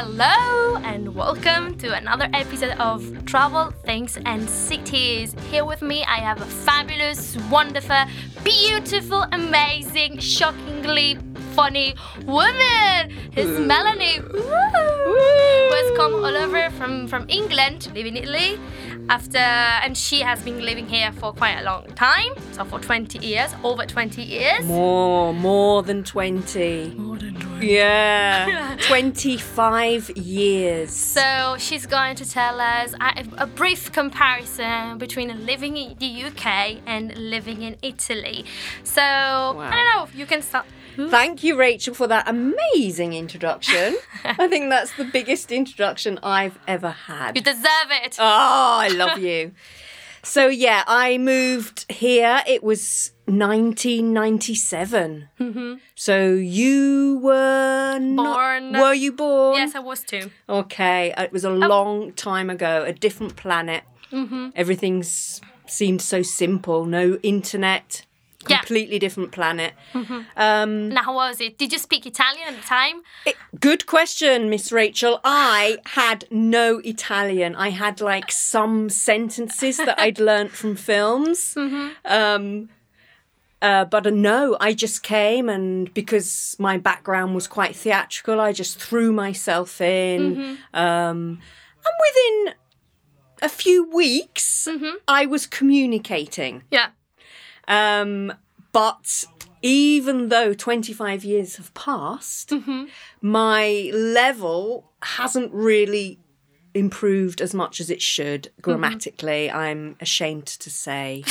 Hello and welcome to another episode of Travel, Things and Cities. Here with me, I have a fabulous, wonderful, beautiful, amazing, shockingly funny woman. It's Melanie, woo, who has come all over from, from England to live in Italy. After and she has been living here for quite a long time, so for 20 years, over 20 years. More, more than 20. More than 20. Yeah. 25 years. So she's going to tell us a, a brief comparison between living in the UK and living in Italy. So I don't know. If you can start. Hmm? Thank you, Rachel, for that amazing introduction. I think that's the biggest introduction I've ever had. You deserve it. Oh, I love you. So, yeah, I moved here. It was 1997. Mm-hmm. So, you were not- Born. Were you born? yes, I was too. Okay, it was a long time ago, a different planet. Mm-hmm. Everything's seemed so simple. No internet. Yeah. Completely different planet. And how was it? Did you speak Italian at the time? It- good question, Miss Rachel. I had no Italian. I had like some sentences that I'd learnt from films. Um, uh, but uh, no, I just came, and because my background was quite theatrical, I just threw myself in. Um, and within a few weeks, I was communicating. Yeah. Um, but even though 25 years have passed, my level hasn't really improved as much as it should grammatically. I'm ashamed to say.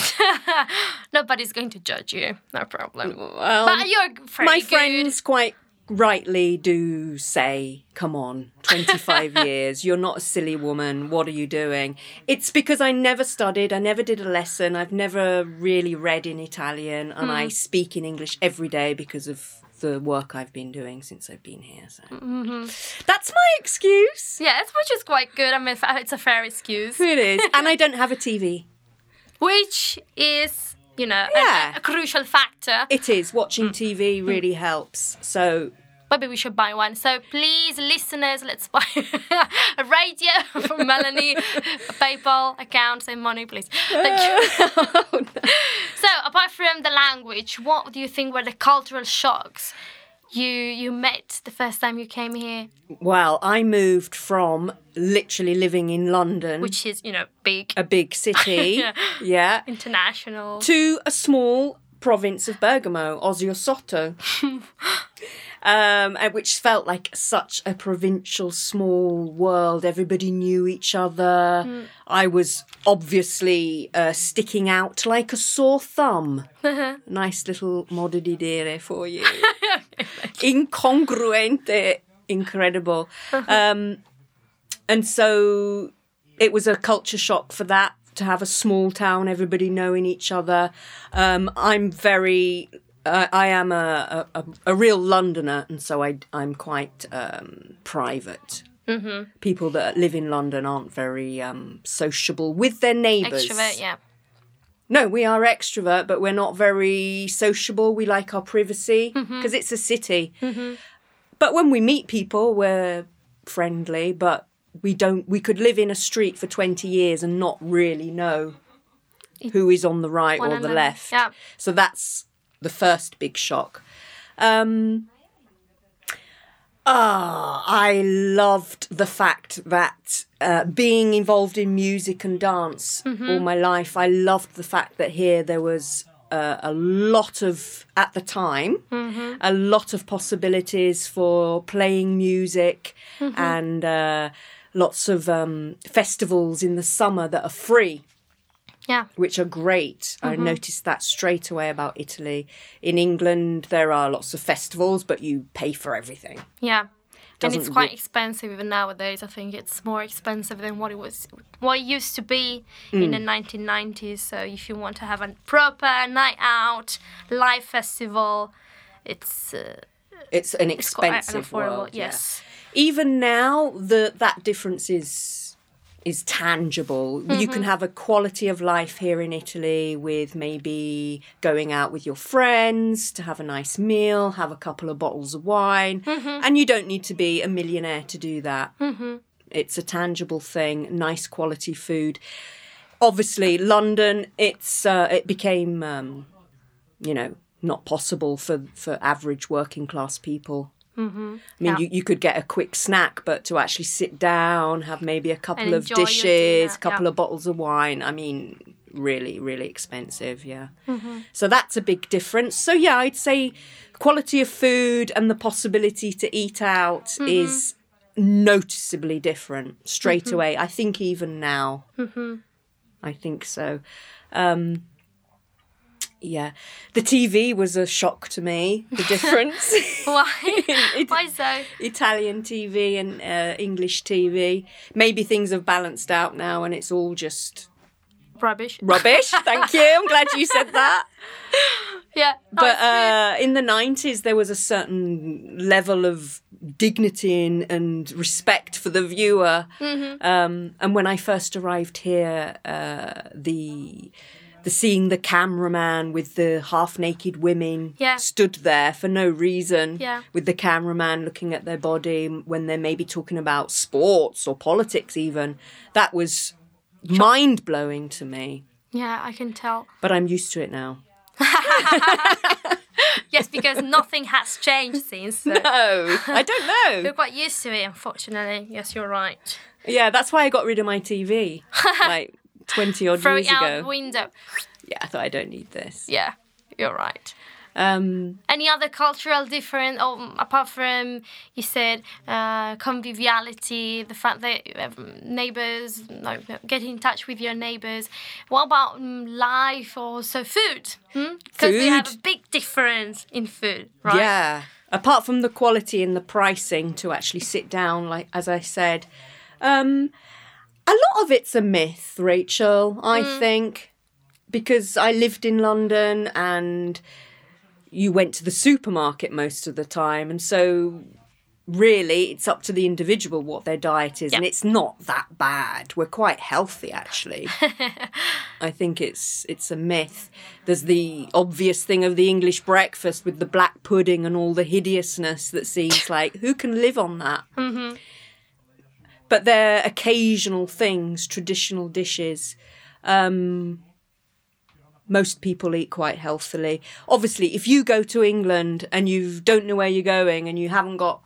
Nobody's going to judge you. No problem. Well, But you're my good. friends quite rightly do say, come on, 25 years, you're not a silly woman, what are you doing? It's because I never studied, I never did a lesson, I've never really read in Italian, and I mm. speak in English every day because of the work I've been doing since I've been here. So mm-hmm. that's my excuse. Yes, which is quite good. I mean, it's a fair excuse. It is. and I don't have a TV. Which is, you know, a- Yeah. a, crucial factor. It is. Watching mm. TV really helps. So Maybe we should buy one. So please, listeners, let's buy a radio from Melanie, a PayPal account, send money, please. Thank you. Oh, so apart from the language, what do you think were the cultural shocks you you met the first time you came here? Well, I moved from literally living in London, Which is, you know, big, a big city, Yeah. yeah, international. to a small province of Bergamo, Osio Sotto, um, and which felt like such a provincial, small world. Everybody knew each other. I was obviously uh, sticking out like a sore thumb. nice little modo di dire for you. Incongruente, incredible. Um, and so it was a culture shock for that to have a small town, everybody knowing each other. Um, I'm very, uh, I am a, a, a, real Londoner, and so I, I'm quite um, private. Mm-hmm. People that live in London aren't very um, sociable with their neighbours. Extrovert, yeah. No, we are extrovert, but we're not very sociable. We like our privacy because it's a city. But when we meet people, we're friendly, but we don't. We could live in a street for 20 years and not really know who is on the right One or the left. Yeah. So that's the first big shock. Um, Ah, I loved the fact that uh, being involved in music and dance all my life, I loved the fact that here there was uh, a lot of, at the time, a lot of possibilities for playing music and uh, lots of um, festivals in the summer that are free Yeah. which are great. I noticed that straight away about Italy. In England, there are lots of festivals, but you pay for everything. Yeah. and it's quite re- expensive even nowadays. I think it's more expensive than what it was, what it used to be in Mm. the 1990s. So if you want to have a proper night out, live festival, it's uh, It's an it's quite expensive unaffordable. world. yeah. Yes. Even now, the that difference is is tangible. You can have a quality of life here in Italy with maybe going out with your friends to have a nice meal, have a couple of bottles of wine, and you don't need to be a millionaire to do that. It's a tangible thing, nice quality food. Obviously, London, it's uh, it became um, you know not possible for for average working class people. Mm-hmm. I mean, Yeah. you, you could get a quick snack, but to actually sit down, have maybe a couple And of dishes, a couple yeah. of bottles of wine. I mean, really, really expensive. Yeah. Mm-hmm. So that's a big difference. So yeah, I'd say quality of food and the possibility to eat out Mm-hmm. is noticeably different straight Mm-hmm. away. I think even now. I think so. Um, yeah, the TV was a shock to me. The difference. Why? It- Why so? Italian TV and uh, English TV. Maybe things have balanced out now, and it's all just Rubbish. rubbish. Thank you. I'm glad you said that. Yeah. But uh, in the 90s, there was a certain level of dignity and, and respect for the viewer. Mm-hmm. Um, and when I first arrived here, uh, the the seeing the cameraman with the half naked women Yeah. stood there for no reason Yeah. with the cameraman looking at their body when they're maybe talking about sports or politics even that was mind blowing to me yeah, I can tell. but i'm used to it now Yes, because nothing has changed since. So. No, I don't know. We're quite used to it, unfortunately. Yes, you're right. Yeah, that's why I got rid of my TV like 20 odd Throw years it out ago. the window. Yeah, I thought I don't need this. Yeah, you're right. Um, Any other cultural difference, oh, apart from you said uh, conviviality, the fact that um, neighbors, no, get in touch with your neighbors. What about um, life or so food? Because we have a Food. big difference in food, right? Yeah. Apart from the quality and the pricing to actually sit down, like as I said, um, a lot of it's a myth, Rachel. I think because I lived in London and you went to the supermarket most of the time, and so really it's up to the individual what their diet is, and it's not that bad. We're quite healthy actually. I think it's it's a myth. There's the obvious thing of the English breakfast with the black pudding and all the hideousness that seems like who can live on that? Mm-hmm. But they're occasional things, traditional dishes. Um, most people eat quite healthily. Obviously, if you go to England and you don't know where you're going and you haven't got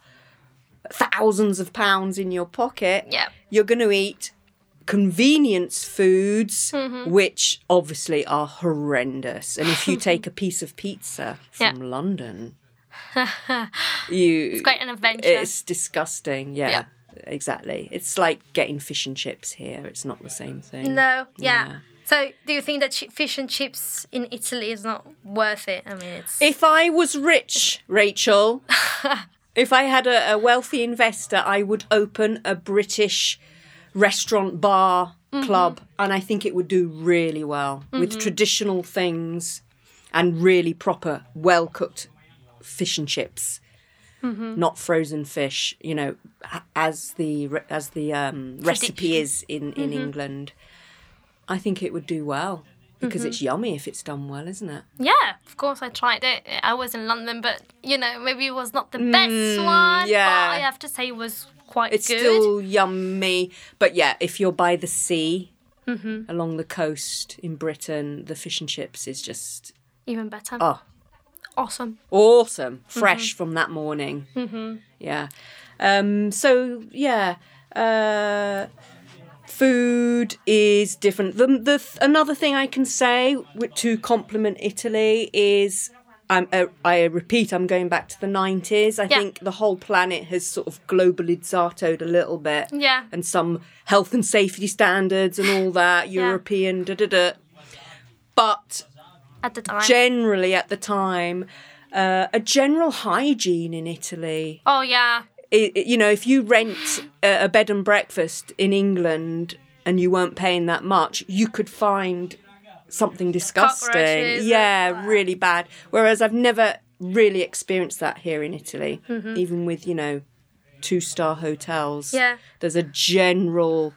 thousands of pounds in your pocket, Yeah. you're going to eat convenience foods, which obviously are horrendous. And if you take a piece of pizza Yeah. from London, you It's quite an adventure. it's disgusting. Yeah, Yeah. Exactly. It's like getting fish and chips here. It's not the same thing. no, yeah. Yeah. So, do you think that fish and chips in Italy is not worth it? I mean, it's If I was rich, Rachel, if I had a, a wealthy investor, I would open a British restaurant bar Mm-hmm. club, and I think it would do really well with traditional things and really proper, well cooked fish and chips. Mm-hmm. Not frozen fish, you know, as the as the um, recipe is in in Mm-hmm. England. I think it would do well because Mm-hmm. it's yummy if it's done well, isn't it? Yeah, of course I tried it. I was in London, but you know, maybe it was not the best one. Mm, yeah. But I have to say it was quite It's good. still yummy, but yeah, if you're by the sea Mm-hmm. along the coast in Britain, the fish and chips is just Even better. oh Awesome. awesome, Mm-hmm. fresh from that morning. Yeah. Um, so yeah, uh, food is different. The, the th- another thing I can say to compliment Italy is. I'm, uh, I repeat, I'm going back to the 90s. I Yeah. think the whole planet has sort of globalizatoed a little bit. Yeah. and some health and safety standards and all that European da da da. But At the time. generally, at the time, uh, a general hygiene in Italy. oh yeah. I you know, if you rent a, a bed and breakfast in England and you weren't paying that much, you could find something disgusting. Yeah, really bad. Whereas I've never really experienced that here in Italy, even with you know two star hotels. Yeah. there's a general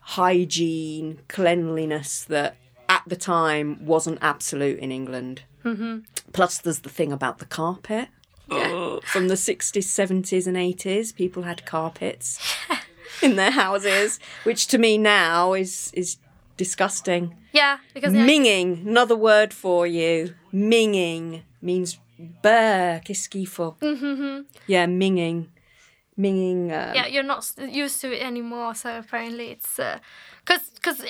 hygiene, cleanliness that at the time wasn't absolute in England. Mm-hmm. Plus, there's the thing about the carpet. From the 60s, 70s, and 80s, people had carpets in their houses, which to me now is is disgusting. Yeah, because Minging, another word for you. Minging means bear, qu'il faut? Yeah, minging. Minging. Uh, yeah, you're not used to it anymore. So apparently, it's because because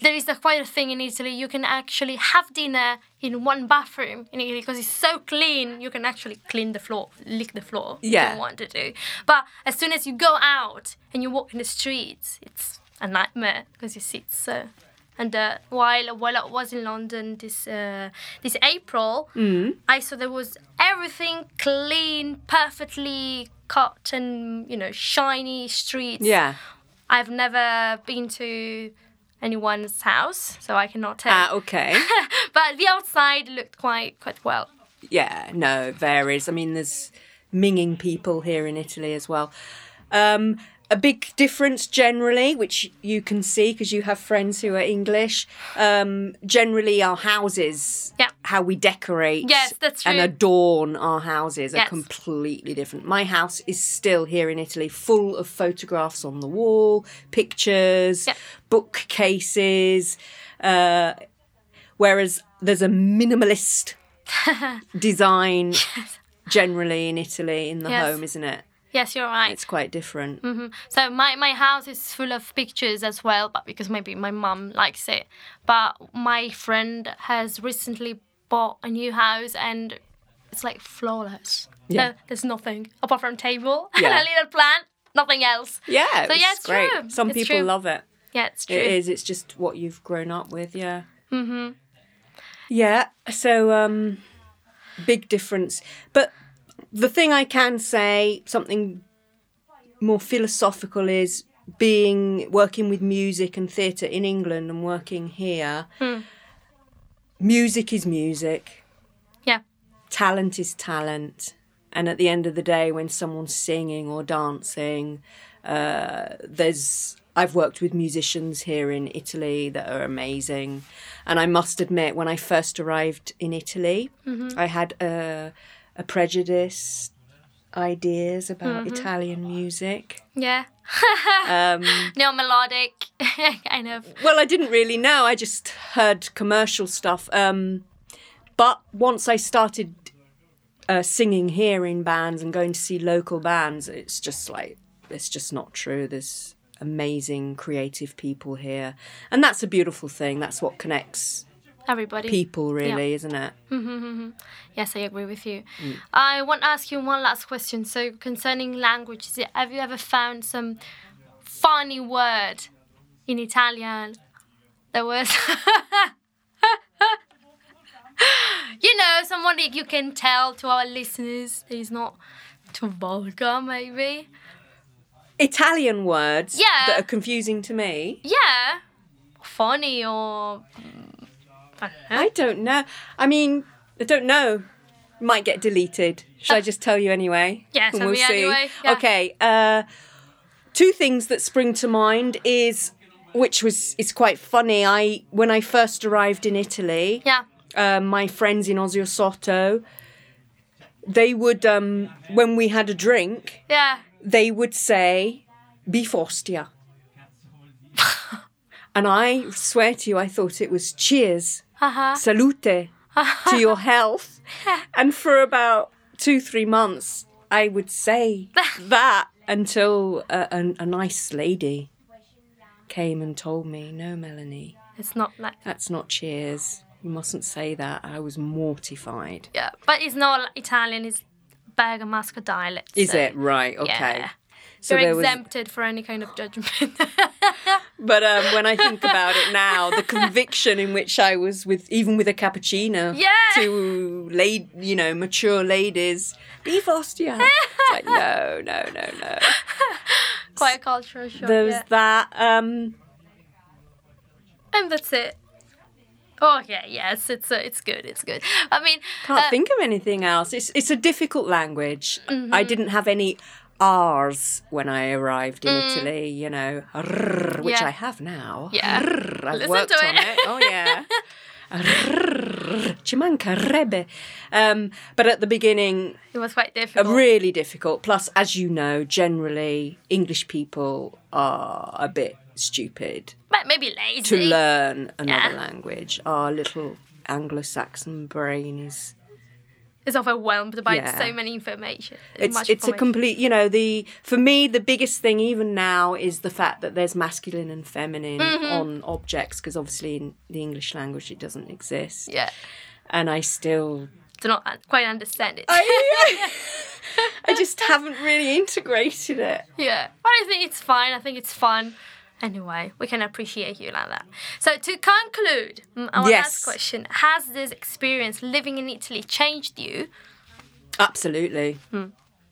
there is a quite a thing in Italy. You can actually have dinner in one bathroom in Italy because it's so clean. You can actually clean the floor, lick the floor. if Yeah. you want to do. But as soon as you go out and you walk in the streets, it's a nightmare because you see it's so. And uh, while while I was in London this uh, this April, I saw there was everything clean, perfectly cut, and you know shiny streets. yeah. I've never been to anyone's house, so I cannot tell. Ah, okay. but the outside looked quite quite well. yeah, no, it varies. I mean, there's minging people here in Italy as well. Um, a big difference generally, which you can see because you have friends who are English. Um, generally, our houses, Yeah. how we decorate Yes, that's and adorn our houses are completely different. My house is still here in Italy, full of photographs on the wall, pictures, Yeah. bookcases. Uh, whereas there's a minimalist design generally in Italy in the Yes. home, isn't it? Yes, you're right. It's quite different. So my, my house is full of pictures as well, but because maybe my mum likes it. But my friend has recently bought a new house and it's like flawless. Yeah. No, there's nothing apart from table Yeah. and a little plant, nothing else. Yeah, So, it's yeah, it's great. true. Some It's people true. love it. Yeah, it's true. It is. It's just what you've grown up with. Yeah. Mm-hmm. Yeah. So, um, big difference. But the thing I can say, something more philosophical, is being working with music and theatre in England and working here. Hmm. Music is music. Yeah. talent is talent. And at the end of the day, when someone's singing or dancing, uh, there's. I've worked with musicians here in Italy that are amazing. And I must admit, when I first arrived in Italy, I had a, a prejudice, ideas about Italian music. Yeah. Um, Neo melodic, kind of. well, I didn't really know. I just heard commercial stuff. Um, but once I started uh, singing here in bands and going to see local bands, it's just like it's just not true. There's amazing creative people here, and that's a beautiful thing. That's what connects Everybody. people, really, isn't it? Yes, I agree with you. Mm. I want to ask you one last question. So, concerning languages, have you ever found some funny word in Italian that was, you know, someone that you can tell to our listeners is not too vulgar, maybe? Italian words Yeah. that are confusing to me. Yeah, funny or I don't know. I don't know. I mean, I don't know. Might get deleted. Should I just tell you anyway? Uh, Yeah, And tell me anyway, yeah. Okay. Uh, two things that spring to mind is, which was is quite funny. I when I first arrived in Italy, yeah. uh, my friends in Osio Sotto, they would um, when we had a drink, Yeah. they would say "bifostia," and I swear to you, I thought it was cheers Uh-huh. salute to your health. And for about two, three months, I would say that until a, a, a nice lady came and told me, no, Melanie, It's not like that's not cheers. You mustn't say that. I was mortified. yeah, but it's not Italian. It's Bergamasco dialect. Is so, it? Right, okay. Yeah. So You're there was, exempted for any kind of judgment. but um, when I think about it now, the conviction in which I was with, even with a cappuccino, Yeah. to lady, you know, mature ladies, be ostia. It's like no, no, no, no. Quite a cultural shock. There's yeah. that. Um, And that's it. Oh yeah, yes, it's uh, it's good, it's good. I mean, can't uh, think of anything else. It's it's a difficult language. Mm-hmm. I didn't have any R's when I arrived in Italy, you know, rrr, which Mm. Yeah. I have now. Yeah. Rrr, I've Listen worked to on it. it. Oh, yeah. Um, but at the beginning, It was quite difficult. really difficult. Plus, as you know, generally English people are a bit stupid but maybe lazy. to learn another Yeah. language. Our little Anglo-Saxon brain is It's overwhelmed by Yeah. so many information. it's it's a complete you know the for me the biggest thing even now is the fact that there's masculine and feminine Mm-hmm. on objects because obviously in the english language it doesn't exist Yeah. and i still Do not quite understand it. I, i just haven't really integrated it Yeah, but I think it's fine. I think it's fun. Anyway, we can appreciate you like that. So to conclude, mm, our Yes. last question: Has this experience living in Italy changed you? absolutely Hmm.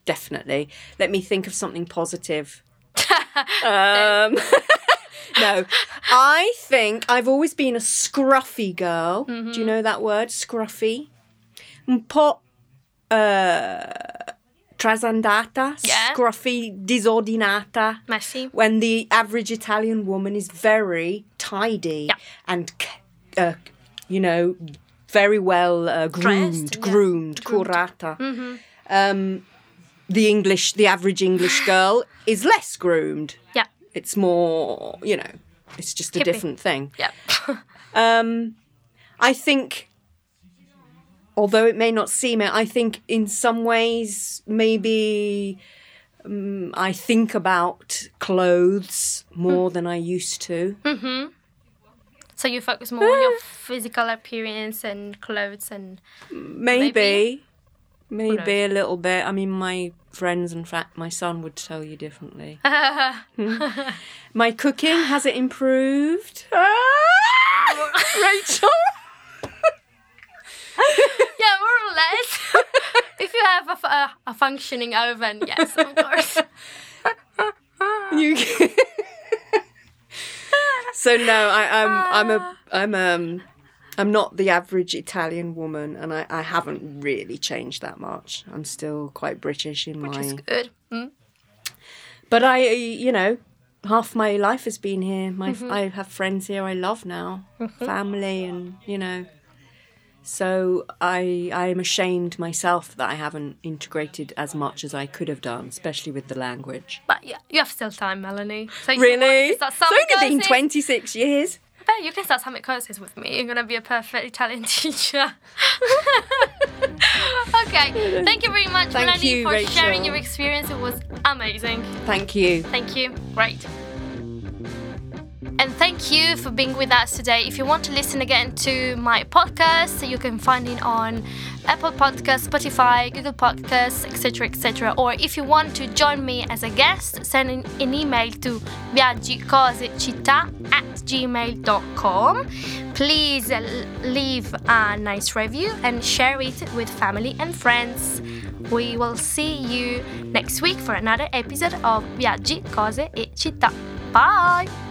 definitely let me think of something positive um no i think i've always been a scruffy girl do Mm-hmm. you know that word scruffy un po' uh, trasandata Yeah. scruffy disordinata Messi. when the average italian woman is very tidy Yeah. and uh, you know very well uh, groomed Dressed, yeah. groomed, curata um, the english the average english girl is less groomed Yeah, it's more you know it's just a Hippie. different thing yeah, um, I think, although it may not seem it, I think in some ways maybe um, I think about clothes more hmm. than I used to. Mm-hmm. so you focus more on your eh. physical appearance and clothes and Maybe, maybe, knows? a little bit. I mean, my friends, in fact, my son would tell you differently. Hmm. my cooking has it improved? Rachel. yeah, more or less. if you have a functioning oven, yes, of course. You. so no, I, I'm I'm a I'm um I'm not the average Italian woman, and I, I haven't really changed that much. I'm still quite British in Which is my. good. Mm. But I, you know, half my life has been here. My I have friends here I love now, family, and you know. So I I am ashamed myself that I haven't integrated as much as I could have done, especially with the language. But yeah, you have still time, Melanie. So you Really? It's only been 26 years. I Bet you can start summer courses with me. You're gonna be a perfect Italian teacher. okay, thank you very much, Thank Melanie, you, for Rachel. sharing your experience. It was amazing. Thank you. Thank you. Great. And thank you for being with us today. If you want to listen again to my podcast, you can find it on Apple Podcasts, Spotify, Google Podcasts, etc., etc. Or if you want to join me as a guest, send an email to viaggicosecittà at gmail.com. Please leave a nice review and share it with family and friends. We will see you next week for another episode of Viaggi, Cose e Città. Bye!